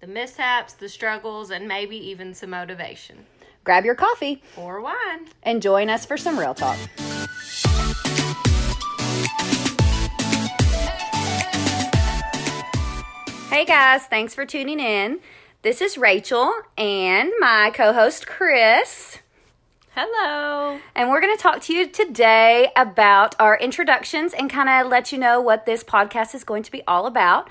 the mishaps, the struggles, and maybe even some motivation. Grab your coffee Or wine. and join us for some real talk. Hey guys, thanks for tuning in. This is Rachel and my co host Chris. Hello. And we're going to talk to you today about our introductions and kind of let you know what this podcast is going to be all about.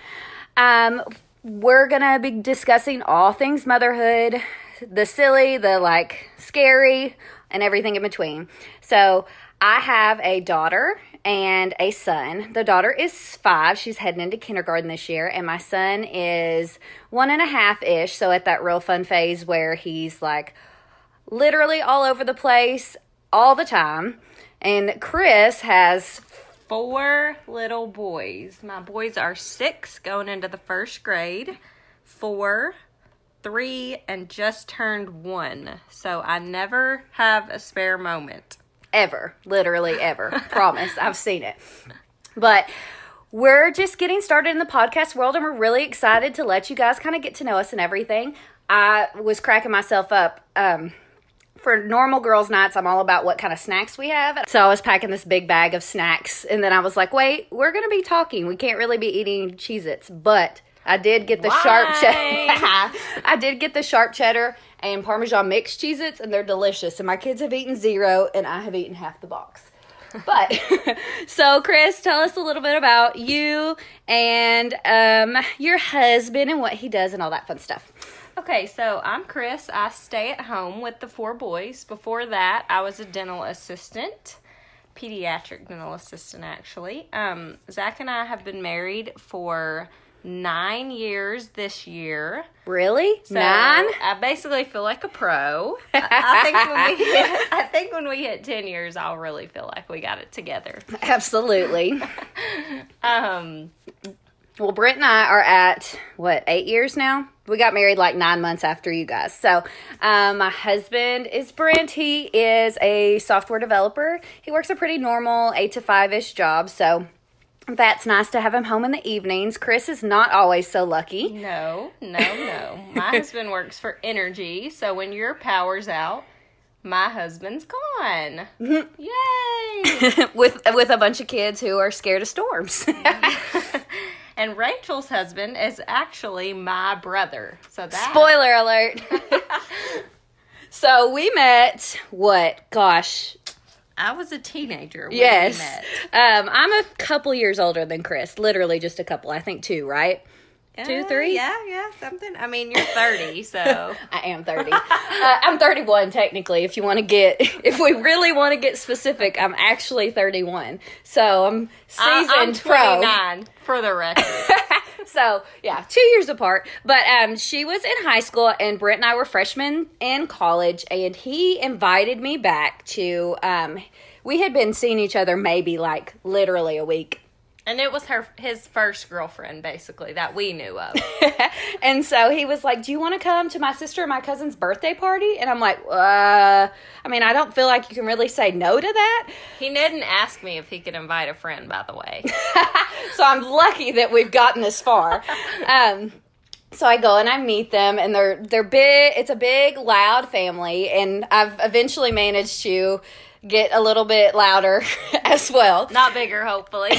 Um, we're to be discussing all things motherhood, the silly, the like scary, and everything in between. So, I have a daughter and a son. The daughter is five. She's heading into kindergarten this year. And my son is one and a half ish. So, at that real fun phase where he's like, literally all over the place all the time. And Chris has Four little boys. My boys are six, going into the first grade, four, three, and just turned one. So I never have a spare moment. ever, literally ever. Promise. I've seen it. But we're just getting started in the podcast world and we're really excited to let you guys kind of get to know us and everything. I was cracking myself up. Um, for normal girls' nights, I'm all about what kind of snacks we have. So I was packing this big bag of snacks, and then I was like, wait, we're going to be talking. We can't really be eating Cheez Its, but I did get the sharp cheddar. I did get the sharp cheddar and Parmesan mixed Cheez Its, and they're delicious. And my kids have eaten zero, and I have eaten half the box. But so, Chris, tell us a little bit about you and um, your husband and what he does and all that fun stuff. Okay, so I'm Chris. I stay at home with the four boys. Before that, I was a dental assistant, pediatric dental assistant, actually. Um, Zach and I have been married for nine years this year. Really? So Nine? I basically feel like a pro. I, I think when we hit, I think when we hit ten years, I'll really feel like we got it together. Absolutely. Um, Well, Brent and I are at what eight years now. We got married like nine months after you guys. So, um, my husband is Brent. He is a software developer. He works a pretty normal eight to five ish job. So, that's nice to have him home in the evenings. Chris is not always so lucky. no, no, no. My husband works for energy, so when your power's out, my husband's gone. Yay! with with a bunch of kids who are scared of storms. and Rachel's husband is actually my brother. So that Spoiler alert. so we met what? Gosh, I was a teenager when yes. we met. Um, I'm a couple years older than Chris. Literally just a couple. I think two. Right? Two, Uh, three? Yeah, yeah, something. I mean, you're 30, so I am 30. uh, I'm 31 technically. If you want to get, if we really want to get specific, I'm actually 31. So I'm seasoned I'm pro. for the record. so yeah, two years apart. But um, she was in high school, and Brent and I were freshmen in college, and he invited me back to. Um, we had been seeing each other maybe like literally a week. And it was her his first girlfriend, basically, that we knew of. and so he was like, "Do you want to come to my sister and my cousin's birthday party?" And I'm like, "Uh, I mean, I don't feel like you can really say no to that." He didn't ask me if he could invite a friend, by the way. so I'm lucky that we've gotten this far. Um, so I go and I meet them, and they're they're big. It's a big, loud family, and I've eventually managed to get a little bit louder as well. Not bigger, hopefully.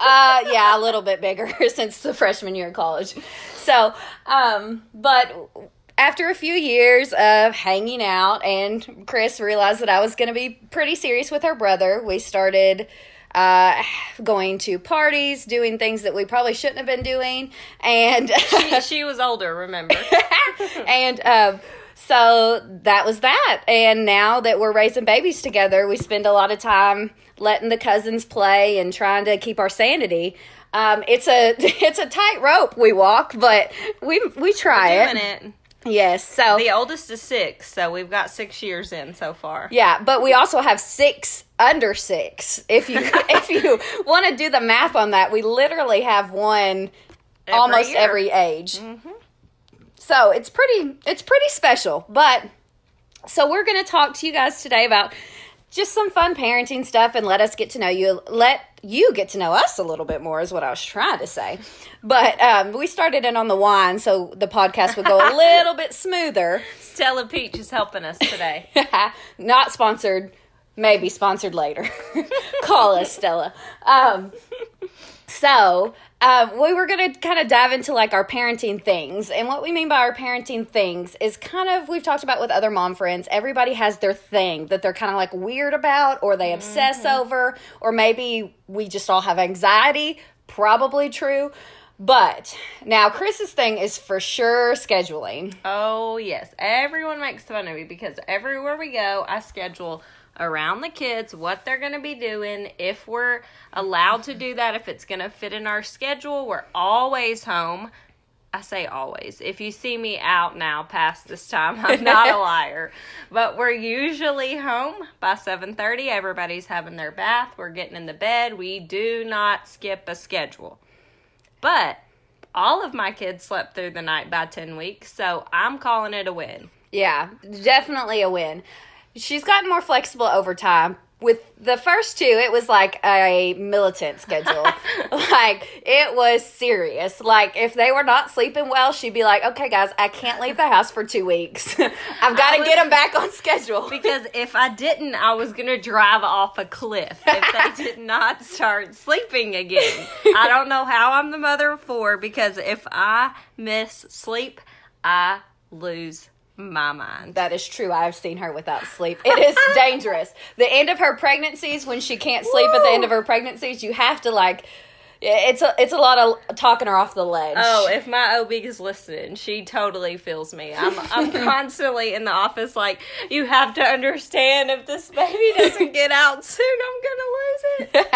Uh, yeah, a little bit bigger since the freshman year of college. So, um, but after a few years of hanging out, and Chris realized that I was going to be pretty serious with her brother, we started uh, going to parties, doing things that we probably shouldn't have been doing, and she, she was older, remember? and um, so that was that. And now that we're raising babies together, we spend a lot of time letting the cousins play and trying to keep our sanity. Um, it's a it's a tight rope we walk, but we we try Doing it. it. Yes. So The oldest is six, so we've got six years in so far. yeah, but we also have six under six. If you if you want to do the math on that, we literally have one almost year. every age. So it's pretty it's pretty special. But so we're going to talk to you guys today about just some fun parenting stuff and let us get to know you. Let you get to know us a little bit more is what I was trying to say. But um, we started in on the wine, so the podcast would go a little bit smoother. Stella Peach is helping us today. Not sponsored, maybe sponsored later. Call us, Stella. Um, so, uh, we were going to kind of dive into like our parenting things. And what we mean by our parenting things is kind of, we've talked about with other mom friends, everybody has their thing that they're kind of like weird about or they obsess over, or maybe we just all have anxiety. Probably true. But now, Chris's thing is for sure scheduling. Oh, yes. Everyone makes fun of me because everywhere we go, I schedule around the kids what they're going to be doing. If we're allowed to do that, if it's going to fit in our schedule, we're always home. I say always. If you see me out now past this time, I'm not a liar. But we're usually home by 7:30. Everybody's having their bath. We're getting in the bed. We do not skip a schedule. But all of my kids slept through the night by 10 weeks, so I'm calling it a win. Yeah, definitely a win. She's gotten more flexible over time. With the first two, it was like a militant schedule. like, it was serious. Like, if they were not sleeping well, she'd be like, okay, guys, I can't leave the house for two weeks. I've got to get them back on schedule. Because if I didn't, I was going to drive off a cliff if they did not start sleeping again. I don't know how I'm the mother of four because if I miss sleep, I lose my mind. That is true. I've seen her without sleep. It is dangerous. The end of her pregnancies, when she can't sleep at the end of her pregnancies, you have to like. Yeah, it's a it's a lot of talking her off the ledge. Oh, if my OB is listening, she totally feels me. I'm I'm constantly in the office like, you have to understand if this baby doesn't get out soon, I'm gonna lose it.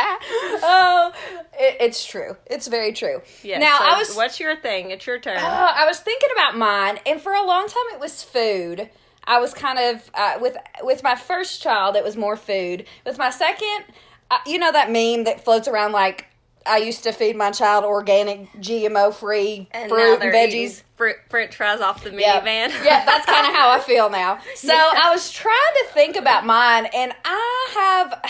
oh, it, it's true. It's very true. Yeah. now so I was What's your thing? It's your turn. uh, I was thinking about mine, and for a long time it was food. I was kind of uh, with with my first child. It was more food. With my second, uh, you know that meme that floats around like. I used to feed my child organic, GMO free fruit and veggies. eating Fr- French fries off the Yeah. minivan. yeah, that's kind of how I feel now. So I was trying to think about mine, and I have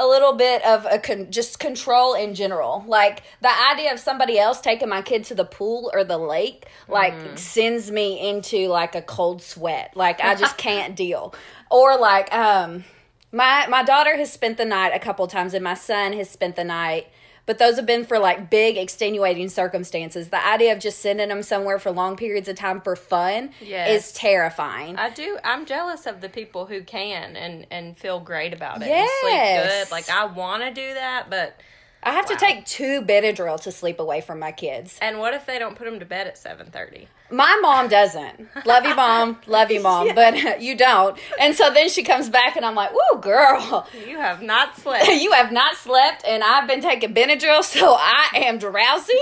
a little bit of a con- just control in general. Like the idea of somebody else taking my kid to the pool or the lake, like sends me into like a cold sweat. Like I just can't deal. Or like um my my daughter has spent the night a couple times, and my son has spent the night. But those have been for like big extenuating circumstances. The idea of just sending them somewhere for long periods of time for fun Yes. is terrifying. I do. I'm jealous of the people who can and and feel great about it. Yes. And sleep good. Like I want to do that, but I have to take two Benadryl to sleep away from my kids. and what if they don't put them to bed at 7:30? My mom doesn't. Love you, mom. Love you, mom. But you don't. And so then she comes back, and I'm like, "Whoa, girl, You have not slept. you have not slept, and I've been taking Benadryl, so I am drowsy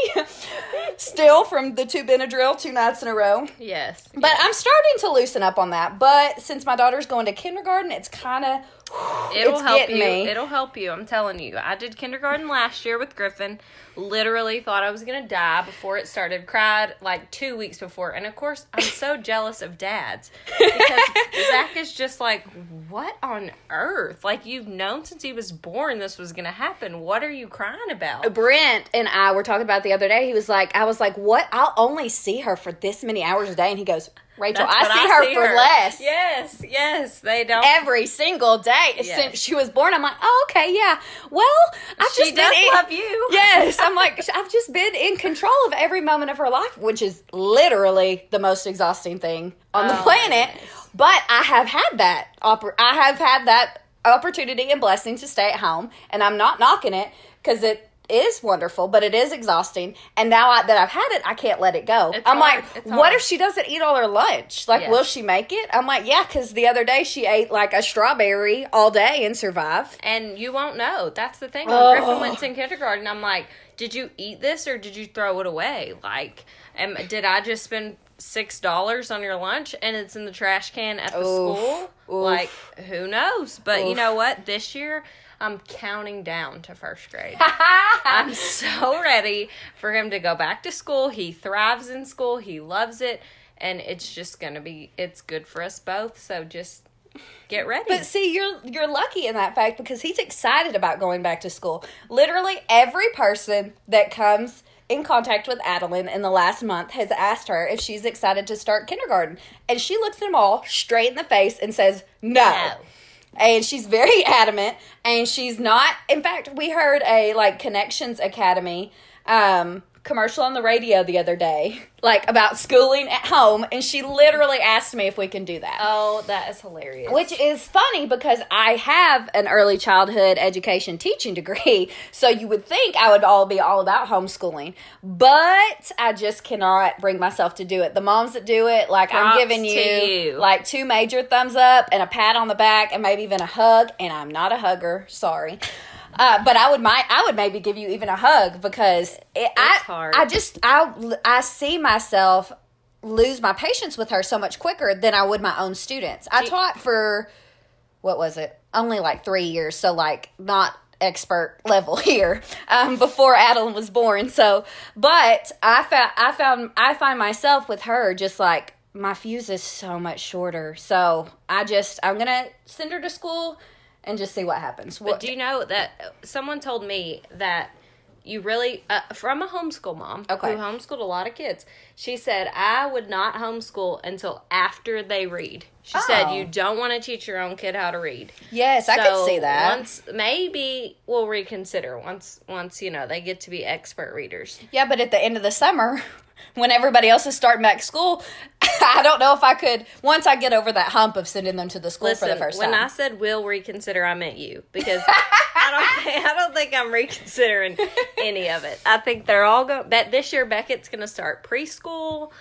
still from the two Benadryl two nights in a row." yes. But I'm starting to loosen up on that. But since my daughter's going to kindergarten, it's kind of It'll help you. me. It'll help you. I'm telling you. I did kindergarten last year with Griffin. Literally thought I was gonna die before it started. Cried like two weeks before. And of course, I'm so jealous of dads because Zach is just like, what on earth? Like you've known since he was born this was gonna happen. What are you crying about? Uh, Brent and I were talking about the other day. He was like, I was like, what? I'll only see her for this many hours a day. And he goes, Rachel, I what see her for less. Yes, yes. They don't. Every single day Yes. since she was born, I'm like, oh, okay, yeah. Well, I've she just does been in, love you. Yes, I'm like, I've just been in control of every moment of her life, which is literally the most exhausting thing on the Oh, planet. goodness. But I have had that. I have had that opportunity and blessing to stay at home, and I'm not knocking it because it is wonderful, but it is exhausting. And now I, that I've had it, I can't let it go. It's I'm hard. like, It's what hard. if she doesn't eat all her lunch? Like, Yes. will she make it? I'm like, yeah, because the other day she ate like a strawberry all day and survived. and you won't know. That's the thing. When Oh. Griffin went in oh. kindergarten, I'm like, did you eat this or did you throw it away? Like, am, did I just spend six dollars on your lunch and it's in the trash can at the Oof. school? Oof. Like, who knows? But you know what? This year. I'm counting down to first grade. I'm so ready for him to go back to school. He thrives in school. He loves it. And it's just going to be, it's good for us both. So just get ready. But see, you're you're lucky in that fact because he's excited about going back to school. Literally every person that comes in contact with Adeline in the last month has asked her if she's excited to start kindergarten, and she looks them all straight in the face and says no. No. And she's very adamant, and she's not. In fact, we heard a like Connections Academy um, commercial on the radio the other day, like about schooling at home, and she literally asked me if we can do that. oh, that is hilarious. Which is funny because I have an early childhood education teaching degree, so you would think I would all be all about homeschooling, but I just cannot bring myself to do it. The moms that do it, like I'm giving you, you. like two major thumbs up and a pat on the back and maybe even a hug, and I'm not a hugger, sorry. Uh, but I would might I would maybe give you even a hug because it, I hard. I just I I see myself lose my patience with her so much quicker than I would my own students. I taught for what was it? Only like three years, so like not expert level here um, before Adeline was born. So, but I found I found I find myself with her just like my fuse is so much shorter. So I just I'm gonna send her to school and just see what happens. But do you know that someone told me that you really, uh, from a homeschool mom Okay. who homeschooled a lot of kids, she said, I would not homeschool until after they read. She said, Oh. You don't want to teach your own kid how to read. yes, I could see that. Once, maybe we'll reconsider once, once, you know, they get to be expert readers. Yeah, but at the end of the summer, when everybody else is starting back school, I don't know if I could. Once I get over that hump of sending them to the school Listen, for the first when time. When I said we'll reconsider, I meant you because I don't think, I don't think I'm reconsidering any of it. I think they're all going. This year Beckett's going to start preschool,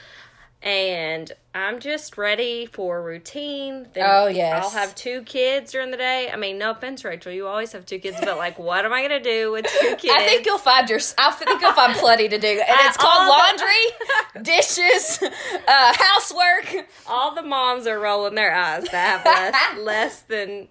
and I'm just ready for routine. Then Oh, yes. I'll have two kids during the day. I mean, no offense, Rachel, you always have two kids, but like, what am I going to do with two kids? I think you'll find your. I think you'll find plenty to do, and it's I- called all laundry, dishes, uh, housework. all the moms are rolling their eyes that have less, less than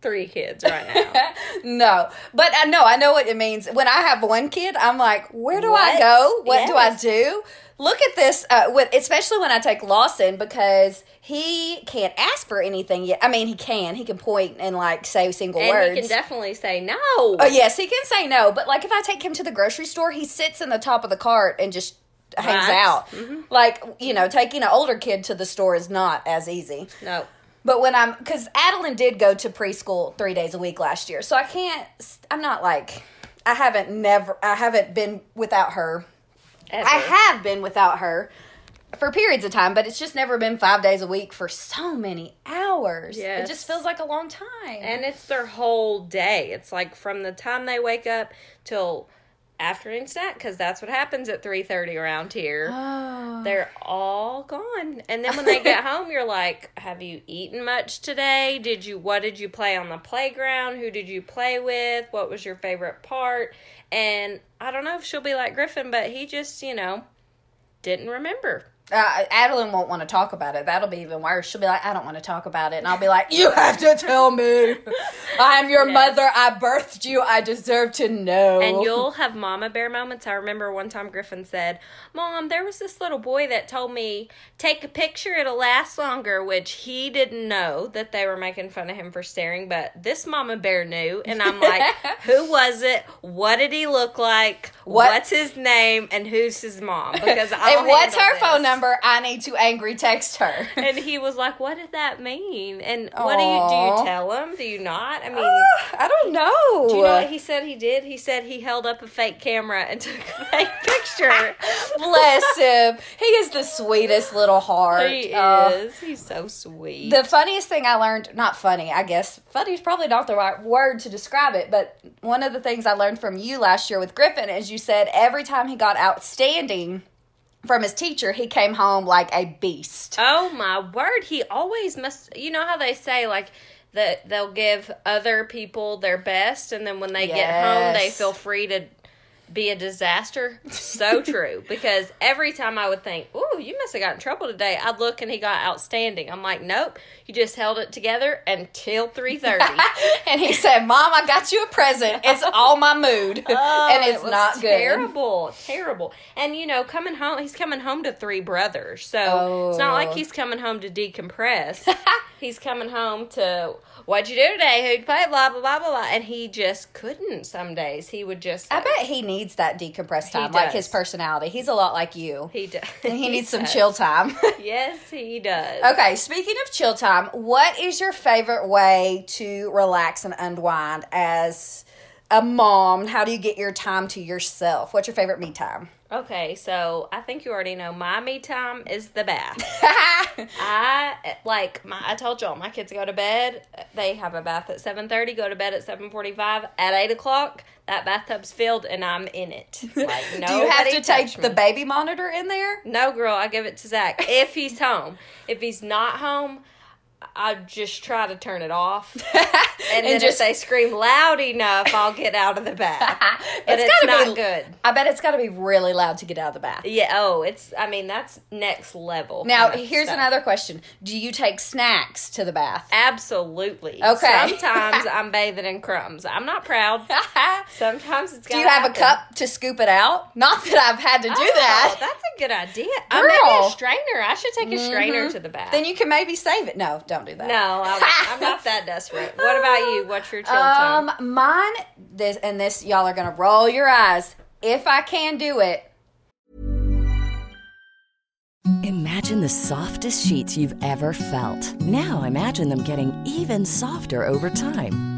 three kids right now. No, but I know I know what it means. When I have one kid, I'm like, where do I go? What do I do? Look at this. Uh, with especially when I take Lawson because he can't ask for anything yet. I mean, he can. He can point and like say single And words. he can definitely say no. Oh yes, he can say no, but like if I take him to the grocery store, he sits in the top of the cart and just hangs Right. out. Like you know, taking an older kid to the store is not as easy. No. But when I'm, because Adeline did go to preschool three days a week last year, so I can't. I'm not like I haven't never. I haven't been without her. Ever. I have been without her for periods of time, but it's just never been five days a week for so many hours. It just feels like a long time. And it's their whole day. It's like from the time they wake up till afternoon snack because that's what happens at 3.30 around here. Oh. they're all gone. And then when they get home you're like have you eaten much today? Did you what did you play on the playground? Who did you play with? What was your favorite part? And i don't know if she'll be like griffin but he just you know didn't remember uh, Adeline won't want to talk about it. That'll be even worse. She'll be like, I don't want to talk about it. And I'll be like, You have to tell me. I'm your Yes. mother. I birthed you. I deserve to know. And you'll have mama bear moments. I remember one time Griffin said, Mom, there was this little boy that told me, take a picture, it'll last longer, which he didn't know that they were making fun of him for staring, but this mama bear knew. And I'm like, who was it? What did he look like? What- What's his name? And who's his mom? Because and what's her this. phone number? Number. I need to angry text her. And he was like, "What did that mean?" And what do you do? You tell him? Do you not? I mean, I don't know. do you know what he said? He did. He said he held up a fake camera and took a fake picture. Bless him. He is the sweetest little heart. he Uh, is. He's so sweet. The funniest thing I learned, not funny, I guess. Funny is probably not the right word to describe it, but one of the things I learned from you last year with Griffin is you said every time he got outstanding from his teacher, he came home like a beast. Oh my word! He always must. You know how they say like that they'll give other people their best, and then when they get home, they feel free to be a disaster. So true. Because every time I would think, "Ooh, you must have got in trouble today," I'd look and he got outstanding. I'm like, "Nope, you just held it together until three thirty. and he said, Mom, I got you a present. It's all my mood. Oh, and it's not good. Terrible, terrible. And you know, coming home, he's coming home to three brothers, so it's not like Oh. he's coming home to decompress. he's coming home to what'd you do today? Who'd play? Blah blah blah blah blah. And he just couldn't. Some days he would just. I bet he needs that decompressed time, like his personality. He's a lot like you. he does. And he needs some chill time. Yes, he does. Okay, speaking of chill time, what is your favorite way to relax and unwind as a mom? How do you get your time to yourself? What's your favorite me time? Okay, so I think you already know my me time is the bath. I like my. I told y'all my kids go to bed. They have a bath at seven thirty. Go to bed at seven forty five. At eight o'clock, that bathtub's filled and I'm in it. Like no. do you have to take the baby monitor in there? No, girl. I give it to Zach if he's home. If he's not home, I just try to turn it off. And, then just- if they scream loud enough, I'll get out of the bath. But it's, not be- good. I bet it's got to be really loud to get out of the bath. Yeah. Oh, it's. I mean, that's next level. Now, here's stuff. another question. Do you take snacks to the bath? Absolutely. Okay. Sometimes I'm bathing in crumbs. I'm not proud. Sometimes it's. Do you have a cup to scoop it out? Not that I've had to do Oh, that. That's a good idea. Uh, maybe Girl. a strainer. I should take a strainer to the bath. Then you can maybe save it. No, don't do that. no, I'm, I'm not that desperate. What about you? What's your chill time? Um, mine this and this y'all are gonna roll your eyes. If I can do it, Imagine the softest sheets you've ever felt. Now imagine them getting even softer over time.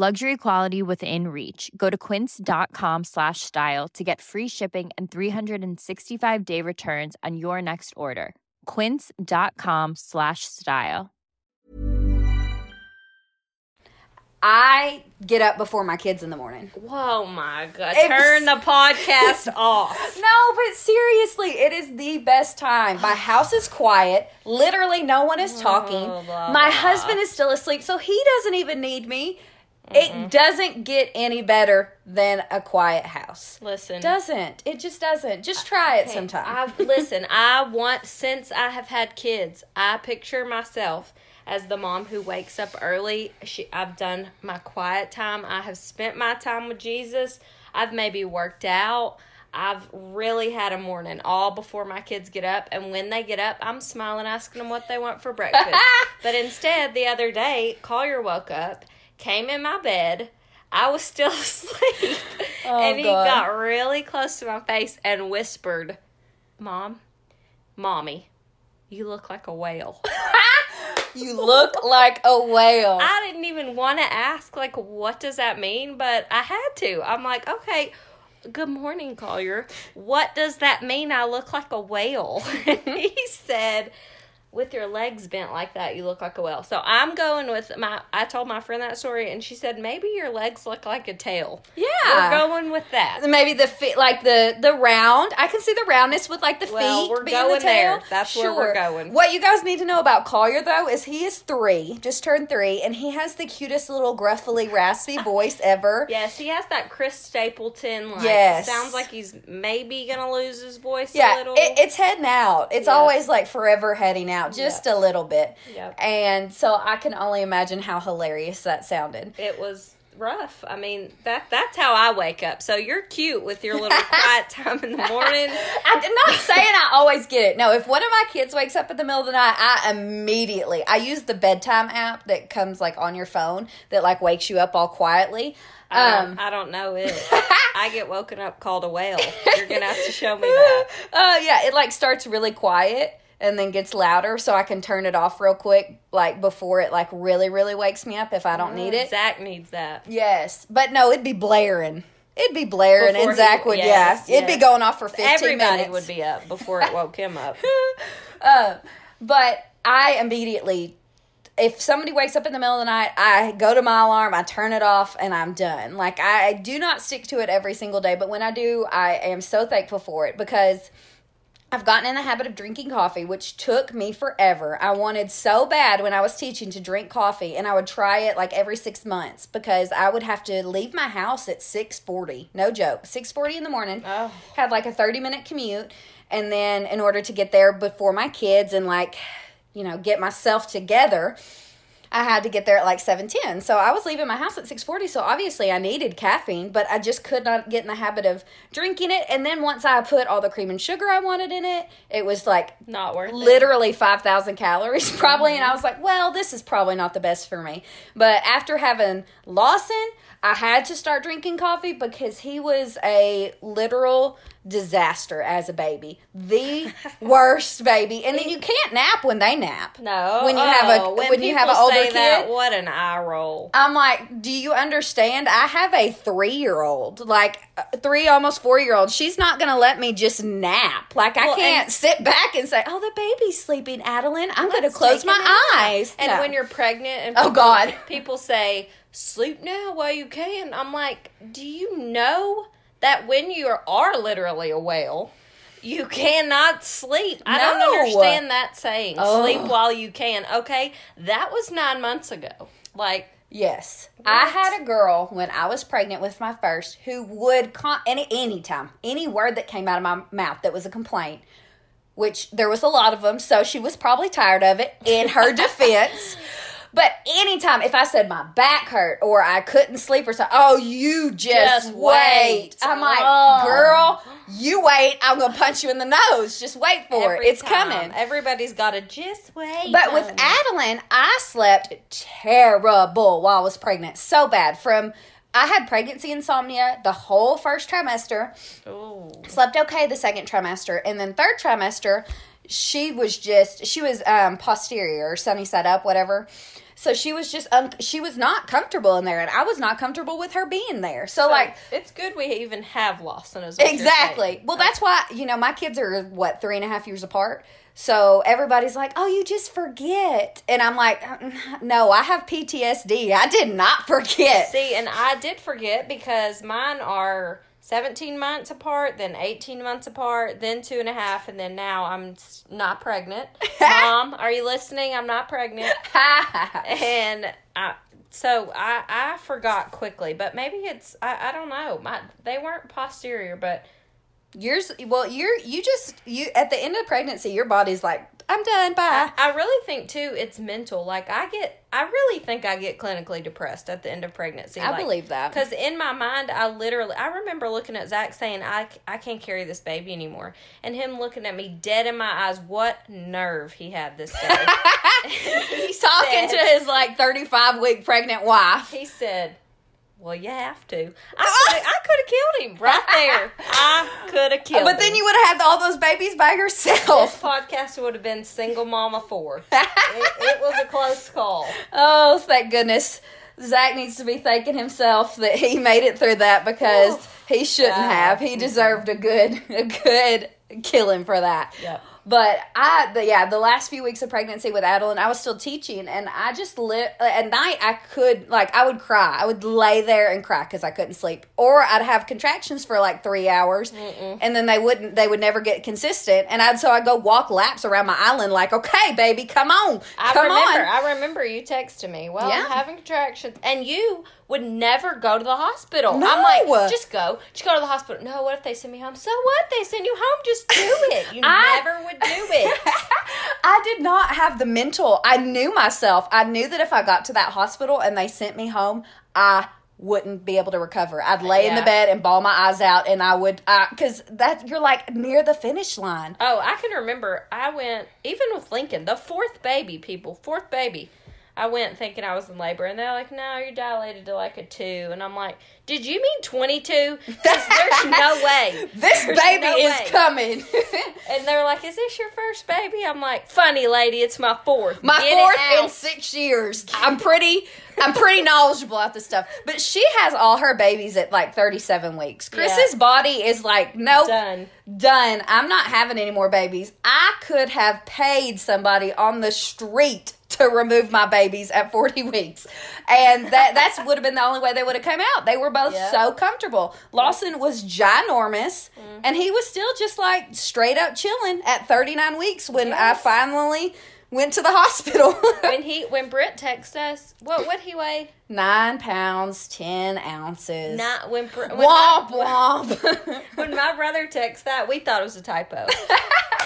Luxury quality within reach. Go to quince.com slash style to get free shipping and 365 day returns on your next order. Quince.com slash style. I get up before my kids in the morning. Whoa, my God. It's- Turn the podcast off. No, but seriously, it is the best time. My house is quiet. Literally, no one is oh, talking. blah, My blah. husband is still asleep, so he doesn't even need me. It mm-hmm. doesn't get any better than a quiet house. Listen. Doesn't. It just doesn't. Just try it Okay, sometime. I've listen. I want since I have had kids, I picture myself as the mom who wakes up early. She, I've done my quiet time. I have spent my time with Jesus. I've maybe worked out. I've really had a morning all before my kids get up, and when they get up, I'm smiling, asking them what they want for breakfast. but instead, the other day, Collier woke up, came in my bed. I was still asleep, oh, and he God. got really close to my face and whispered, Mom, Mommy, you look like a whale. you look like a whale. I didn't even want to ask, like, what does that mean? But I had to. I'm like, okay, good morning, Collier. What does that mean? I look like a whale. And he said, with your legs bent like that, you look like a whale. So I'm going with my. I told my friend that story, and she said maybe your legs look like a tail. Yeah. we're going with that. Maybe the feet, like the the round. I can see the roundness with like the Well, feet. we're being going the tail. there. That's where we're going. What you guys need to know about Collier though is he is three, just turned three, and he has the cutest little gruffly raspy voice ever. Yes, he has that Chris Stapleton. Like, Yes. sounds like he's maybe gonna lose his voice a Yeah, little. it, it's heading out. It's Yeah. always like forever heading out, just a little bit. Yep. And so I can only imagine how hilarious that sounded. it was rough. I mean, that that's how I wake up. So you're cute with your little quiet time in the morning. I'm not saying I always get it. No, if one of my kids wakes up in the middle of the night, I immediately I use the bedtime app that comes like on your phone that like wakes you up all quietly. I Um, don't, I don't know it. I get woken up called a whale. You're gonna have to show me that. uh, yeah, it like starts really quiet and then gets louder, so I can turn it off real quick, like before it like really really wakes me up if I don't need it. Zach needs that. Yes, but no, it'd be blaring. It'd be blaring, Before and he- Zach would yes, yeah, it'd be going off for fifteen Everybody minutes. would be up before it woke him up. Uh, but I immediately, if somebody wakes up in the middle of the night, I go to my alarm, I turn it off, and I'm done. Like, I do not stick to it every single day, but when I do, I am so thankful for it because. I've gotten in the habit of drinking coffee, which took me forever. I wanted so bad when I was teaching to drink coffee, and I would try it like every six months because I would have to leave my house at six forty. No joke, six forty in the morning. Oh. Had like a thirty minute commute, and then in order to get there before my kids and like, you know, get myself together, I had to get there at like 7:10. So I was leaving my house at 6:40, so obviously I needed caffeine, but I just could not get in the habit of drinking it. And then once I put all the cream and sugar I wanted in it, it was like Not worth it. literally 5,000 calories probably and I mm-hmm. was like, well, this is probably not the best for me. But after having Lawson, I had to start drinking coffee because he was a literal disaster as a baby. The worst baby. And then you can't nap when they nap. No, When you have a- oh, when you have an older say that, kid? what an eye roll. I'm like, do you understand? I have a three year old, like uh, three, almost four year old. She's not going to let me just nap. Like, I Well, can't and- sit back and say, oh, the baby's sleeping, Adeline. I'm going to close my eyes. And No. when you're pregnant, and Oh, God. people say sleep now while you can. I'm like, do you know that when you are, literally a whale, you cannot sleep? I don't understand that saying. Oh. Sleep while you can. Okay, that was nine months ago. Like, Yes. I had a girl when I was pregnant with my first who would con- any any time any word that came out of my mouth that was a complaint, which there was a lot of them, so she was probably tired of it in her defense. But anytime if I said my back hurt or I couldn't sleep or something, oh you just, Just wait. wait. I'm like, Oh. girl, you wait. I'm gonna punch you in the nose. Just wait for every it. It's time. coming. Everybody's got to just wait. But with. Adeline, I slept terrible while I was pregnant. So bad. From I had pregnancy insomnia the whole first trimester. Ooh. Slept okay the second trimester, and then third trimester, she was just she was um posterior, sunny side up, whatever. So she was just un- she was not comfortable in there, and I was not comfortable with her being there. So, like it's good we even have Lawson as. Exactly. Well, that's why you know my kids are what three and a half years apart. So everybody's like, "Oh, you just forget," and I'm like, "No, I have PTSD. I did not forget." See, and I did forget because mine are 17 months apart, then 18 months apart, then two and a half, and then now I'm not pregnant. Mom, are you listening? I'm not pregnant. and I, so I, I forgot quickly, but maybe it's, I, I don't know. My, they weren't posterior, but Yours, well, you're you just you at the end of pregnancy, your body's like, "I'm done. Bye." I really think too it's mental. Like I get, I really think I get clinically depressed at the end of pregnancy. I believe that. because in my mind, I literally, I remember looking at Zach saying, "I, I can't carry this baby anymore," and him looking at me dead in my eyes. What nerve he had this day. He's talking to his like 35 week pregnant wife. He said. Well, you have to. I could have killed him right there. I could have killed him. But then you would have had all those babies by This yourself. podcast would have been single mama four. it, it was a close call. Oh, thank goodness. Zach needs to be thanking himself that he made it through that because he shouldn't have. He deserved a good a good killing for that. Yep. But I, the, yeah, the last few weeks of pregnancy with Adeline, I was still teaching, and I just lit at night. I could like I would cry. I would lay there and cry because I couldn't sleep, or I'd have contractions for like three hours, and then they wouldn't. They would never get consistent, and I'd so I go walk laps around my island, like, okay, baby, come on, I come remember. on. I remember you texted me. Well, Yeah. I'm having contractions, and you would never go to the hospital. No. I'm like, just go, just go to the hospital. No, what if they send me home? So what? They send you home. Just do it. You I- never would do it. I did not have the mental. I knew myself. I knew that if I got to that hospital and they sent me home, I wouldn't be able to recover. I'd lay in the bed and bawl my eyes out, and I would, because that you're like near the finish line. Oh, I can remember. I went even with Lincoln, the fourth baby. People, fourth baby. I went thinking I was in labor, and they're like, "No, you're dilated to like a two. And I'm like, "Did you mean 22? Because there's no way. This There's baby no is way." coming. And they're like, "Is this your first baby?" I'm like, "Funny lady, it's my fourth. my Get fourth in six years. I'm pretty. I'm pretty knowledgeable at this stuff. But she has all her babies at like 37 weeks. Chris's body is like, nope, Done. done. I'm not having any more babies. I could have paid somebody on the street to remove my babies at 40 weeks. And that that's would have been the only way they would have come out. They were both Yep. so comfortable. Lawson was ginormous mm-hmm. and he was still just like straight up chilling at 39 weeks when I finally went to the hospital. when he when Britt texted us, what what he weigh? Nine pounds, 10 ounces. Not when when Womp my, womp. when my brother texted that, we thought it was a typo.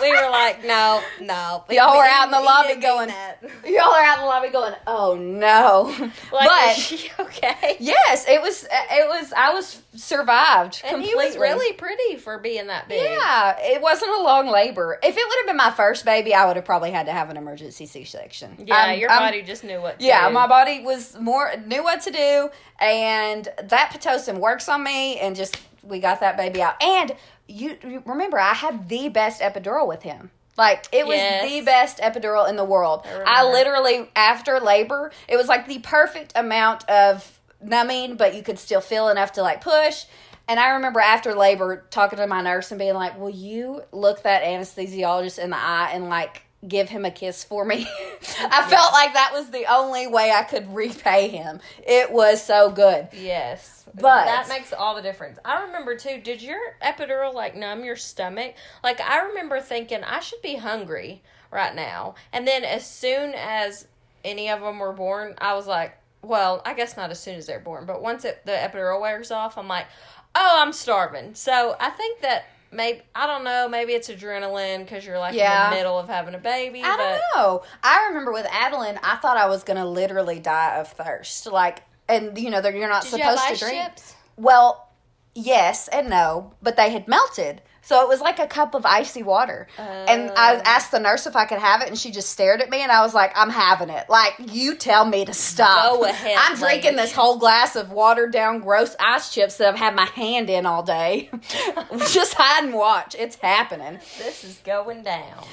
we were like, no, no. Y'all were He- out in the he lobby going. Y'all are out in the lobby going, oh no. Like, but she okay? yes, it was, it was, I was survived And completely. he was really pretty for being that big. Yeah, it wasn't a long labor. If it would have been my first baby, I would have probably had to have an emergency C-section. Yeah, I'm- your I'm- body just knew what to Yeah, do. my body was more knew what to do, and that pitocin works on me, and just we got that baby out. And you, you remember, I had the best epidural with him. Like it was Yes. the best epidural in the world. I, remember. literally after labor, it was like the perfect amount of numbing, but you could still feel enough to like push. And I remember after labor talking to my nurse and being like, "Will you look that anesthesiologist in the eye and like give him a kiss for me?" I felt like that was the only way I could repay him. It was so good. Yes. But- that makes all the difference. I remember too, did your epidural like numb your stomach? Like I remember thinking I should be hungry right now. And then as soon as any of them were born, I was like, well, I guess not as soon as they're born, but once it, the epidural wears off, I'm like, "Oh, I'm starving." So, I think that maybe I don't know, maybe it's adrenaline cuz you're like Yeah. in the middle of having a baby, I but don't know. I remember with Adeline, I thought I was going to literally die of thirst. Like, and you know, you're not Did you supposed ice to drink. chips? Well, yes and no, but they had melted. So it was like a cup of icy water. and I oh. asked the nurse if I could have it, and she just stared at me, and I was like, I'm having it. Like, you tell me to stop. Go ahead, I'm drinking lady. this whole glass of watered down, gross ice chips that I've had my hand in all day. just hide and watch. It's happening. This is going down.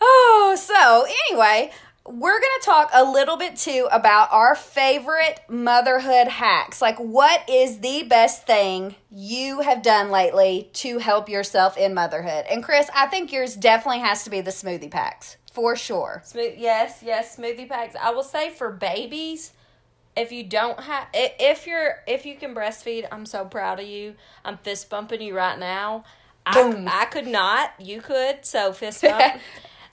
Oh, so anyway, we're going to talk a little bit too about our favorite motherhood hacks. Like, what is the best thing you have done lately to help yourself in motherhood? And Chris, I think yours definitely has to be the smoothie packs for sure. Smooth, yes, yes, smoothie packs. I will say for babies, if you don't have, if you're, if you can breastfeed, I'm so proud of you. I'm fist bumping you right now. Boom. I, I could not. You could. So fist bump.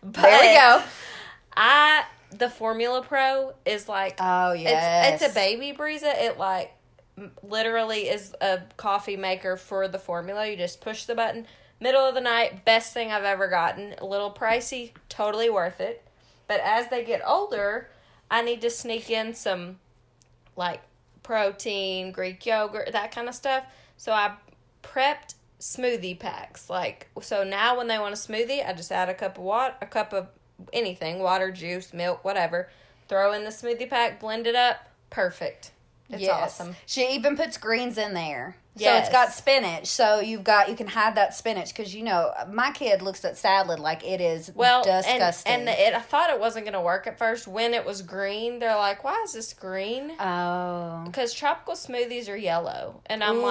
but There we go. I the Formula Pro is like Oh, yeah, it's it's a baby Brezza. It like literally is a coffee maker for the formula. You just push the button. Middle of the night, best thing I've ever gotten. A little pricey, totally worth it. But as they get older, I need to sneak in some like protein, Greek yogurt, that kind of stuff. So I prepped smoothie packs. Like so now when they want a smoothie, I just add a cup of water, a cup of anything, water, juice, milk, whatever. Throw in the smoothie pack, blend it up, perfect. It's awesome. She even puts greens in there. So it's got spinach. So you've got you can hide that spinach because you know my kid looks at salad like it is Well, disgusting. and, and it, I thought it wasn't going to work at first. When it was green, they're like, "Why is this green?" oh, Because tropical smoothies are yellow, and I'm Ooh.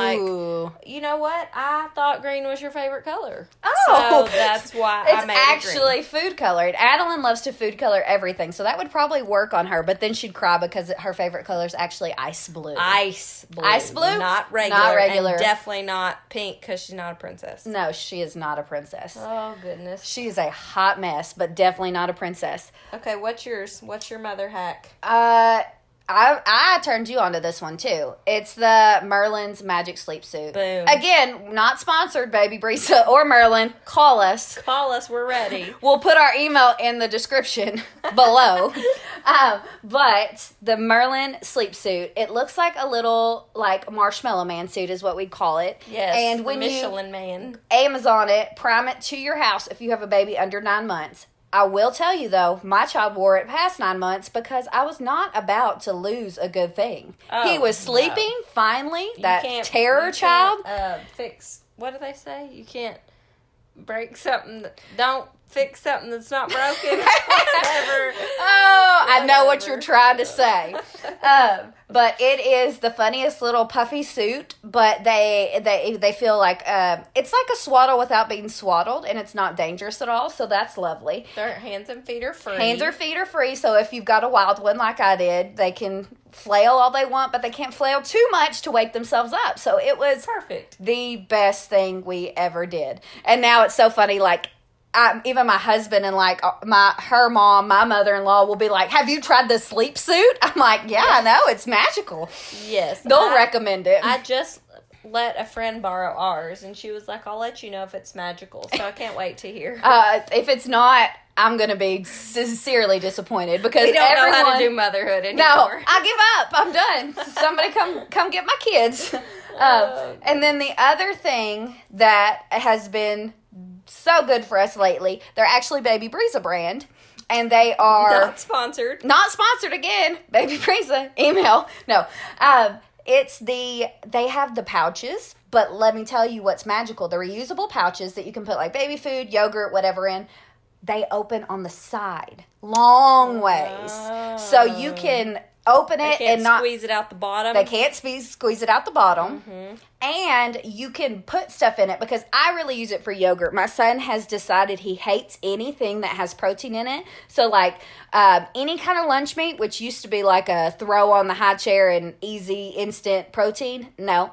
like, you know what? I thought green was your favorite color. Oh. so that's why I it's made it actually food colored. Adeline loves to food color everything, so that would probably work on her. But then she'd cry because her favorite color is actually ice blue. ice blue, Ice blue? not regular, Not regular. And definitely not pink because she's not a princess. no, she is not a princess. Oh goodness. She is a hot mess, but definitely not a princess. Okay, what's yours? What's your mother hack? Uh, I I turned you onto this one too. It's the Merlin's Magic Sleep Suit. Boom. Again, not sponsored, Baby Brezza or Merlin. Call us. Call us. We're ready. We'll put our email in the description below. um, but the Merlin sleep suit, it looks like a little like marshmallow man suit is what we'd call it. Yes. And when Michelin Man. Amazon it, prime it to your house if you have a baby under nine months. I will tell you though, my child wore it past nine months because I was not about to lose a good thing. he Oh, was sleeping finally. That You can't- terror you child. can't, uh, fix. What do they say? You can't break something. That, don't fix something that's not broken. Whatever. Oh, I know what you're trying to say. Um, but it is the funniest little puffy suit. But they they they feel like um, it's like a swaddle without being swaddled, and it's not dangerous at all. So that's lovely. Their hands and feet are free. Hands or feet are free. So if you've got a wild one like I did, they can flail all they want, but they can't flail too much to wake themselves up. So it was perfect. the best thing we ever did. And now it's so funny, like. I, even my husband and like uh, my her mom, my mother in law will be like, "Have you tried the sleep suit?" I'm like, "Yeah, I know it's magical." Yes. They'll I- recommend it. I just let a friend borrow ours, and she was like, "I'll let you know if it's magical." So I can't wait to hear. uh, if it's not, I'm gonna be sincerely disappointed because we don't everyone, know how to do motherhood anymore. No, I give up. I'm done. Somebody come come get my kids. Um, and then the other thing that has been so good for us lately, they're actually Baby Brezza brand, and they are not sponsored. not sponsored again. Baby Brezza email no. Um, it's the they have the pouches, but let me tell you what's magical: the reusable pouches that you can put like baby food, yogurt, whatever in. They open on the side, long ways, so you can open it and not squeeze it out the bottom. they can't squeeze squeeze it out the bottom. Mm-hmm. And you can put stuff in it because I really use it for yogurt. My son has decided he hates anything that has protein in it. So, like um, any kind of lunch meat, which used to be like a throw on the high chair and easy instant protein. No,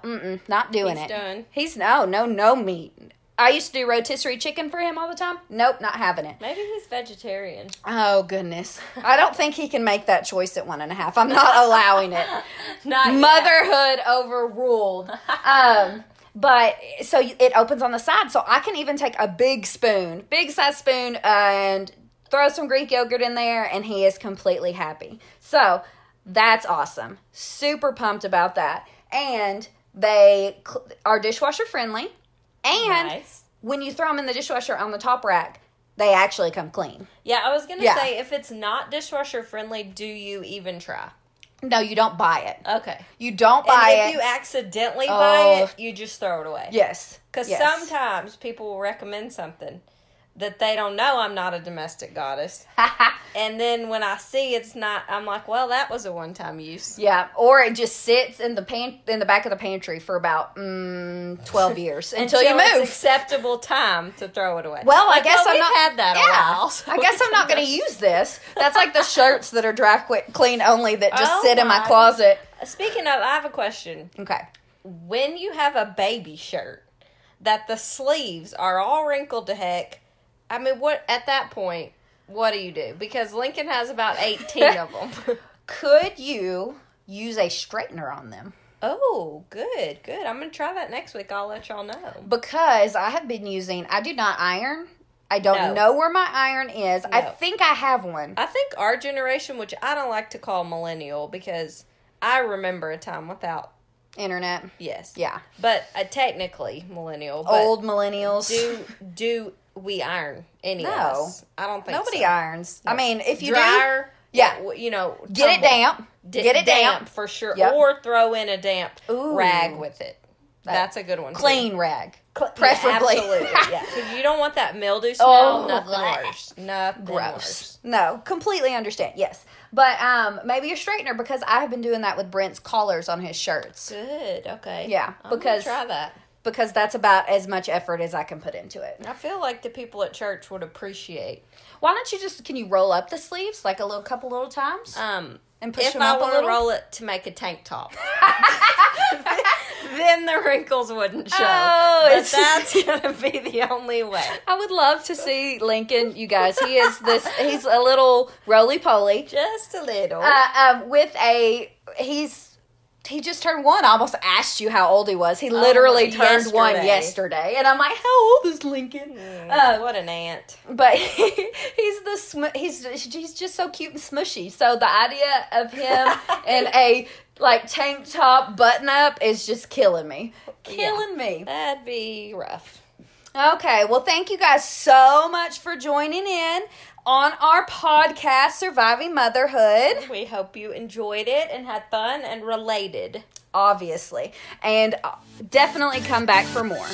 not doing He's it. done. He's no, no, no meat. I used to do rotisserie chicken for him all the time. Nope, not having it. Maybe he's vegetarian. Oh goodness, I don't think he can make that choice at one and a half. I'm not allowing it. Not yet. motherhood overruled. um, but so it opens on the side, so I can even take a big spoon, big size spoon, and throw some Greek yogurt in there, and he is completely happy. So that's awesome. Super pumped about that. And they are dishwasher friendly, and Nice. when you throw them in the dishwasher on the top rack, they actually come clean. Yeah, I was gonna Yeah. say if it's not dishwasher friendly, do you even try? No, you don't buy it. Okay. You don't And buy if it. If you accidentally Oh. buy it, oh. you just throw it away. yes, Because yes. sometimes people will recommend something that they don't know I'm not a domestic goddess. and then when I see it's not, I'm like, well, that was a one time use. Yeah, or it just sits in the pan in the back of the pantry for about mm, twelve years until, you it's move. acceptable time to throw it away. well, I guess well, I'm not. had that yeah, a while. so I guess I'm not going to use this. That's like the shirts that are dry quick, clean only that just Oh sit in my my. closet. Speaking of, I have a question. Okay. When you have a baby shirt that the sleeves are all wrinkled to heck, I mean, what at that point? What do you do? Because Lincoln has about 18 of them. Could you use a straightener on them? Oh, good, good. I'm gonna try that next week. I'll let y'all know. Because I have been using. I do not iron. I don't No. know where my iron is. I think I have one. I think our generation, which I don't like to call millennial, because I remember a time without. Internet. Yes. Yeah. But uh, technically millennial. But Old millennials. Do do we iron any of us? I don't think Nobody so. irons. I mean, if you do, dryer. Yeah. you know, get it damp. D- get it damp. for sure, Yep. or throw in a damp Ooh. rag with it. That's a good one. too. Clean rag, Cl- Yeah, preferably. absolutely. Yeah, you don't want that mildew smell. Oh, nothing bleh. worse. Nothing Gross. worse. No, completely understand. Yes, but um, maybe a straightener because I have been doing that with Brent's collars on his shirts Good. Okay. Yeah, I'm because- try that. Because that's about as much effort as I can put into it. I feel like the people at church would appreciate. Why don't you just can you roll up the sleeves like a little couple little times? Um, And push if them I up a want to little? roll it to make a tank top, then the wrinkles wouldn't show. Oh, but it's- that's gonna be the only way. I would love to see Lincoln. You guys, he is this. He's a little roly poly. Just a little. Uh, um, with a he's he just turned one. I almost asked you how old he was. He literally turned one yesterday. yesterday, and I'm like, how old is Lincoln? Uh, what an ant. but he's the sm- he's he's just so cute and smushy. So the idea of him in a like tank top button up is just killing me, killing me. That'd be rough. Okay, well, thank you guys so much for joining in on our podcast, Surviving Motherhood. We hope you enjoyed it and had fun and related. Obviously, and uh, definitely come back for more.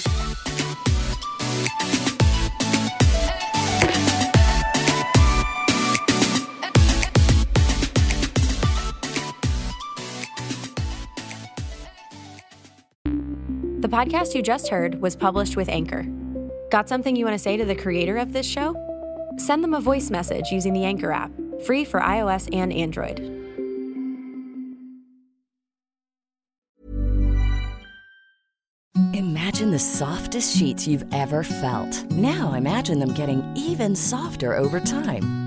The podcast you just heard was published with Anchor. Got something you want to say to the creator of this show? Send them a voice message using the Anchor app, free for iOS and Android. Imagine the softest sheets you've ever felt. Now imagine them getting even softer over time.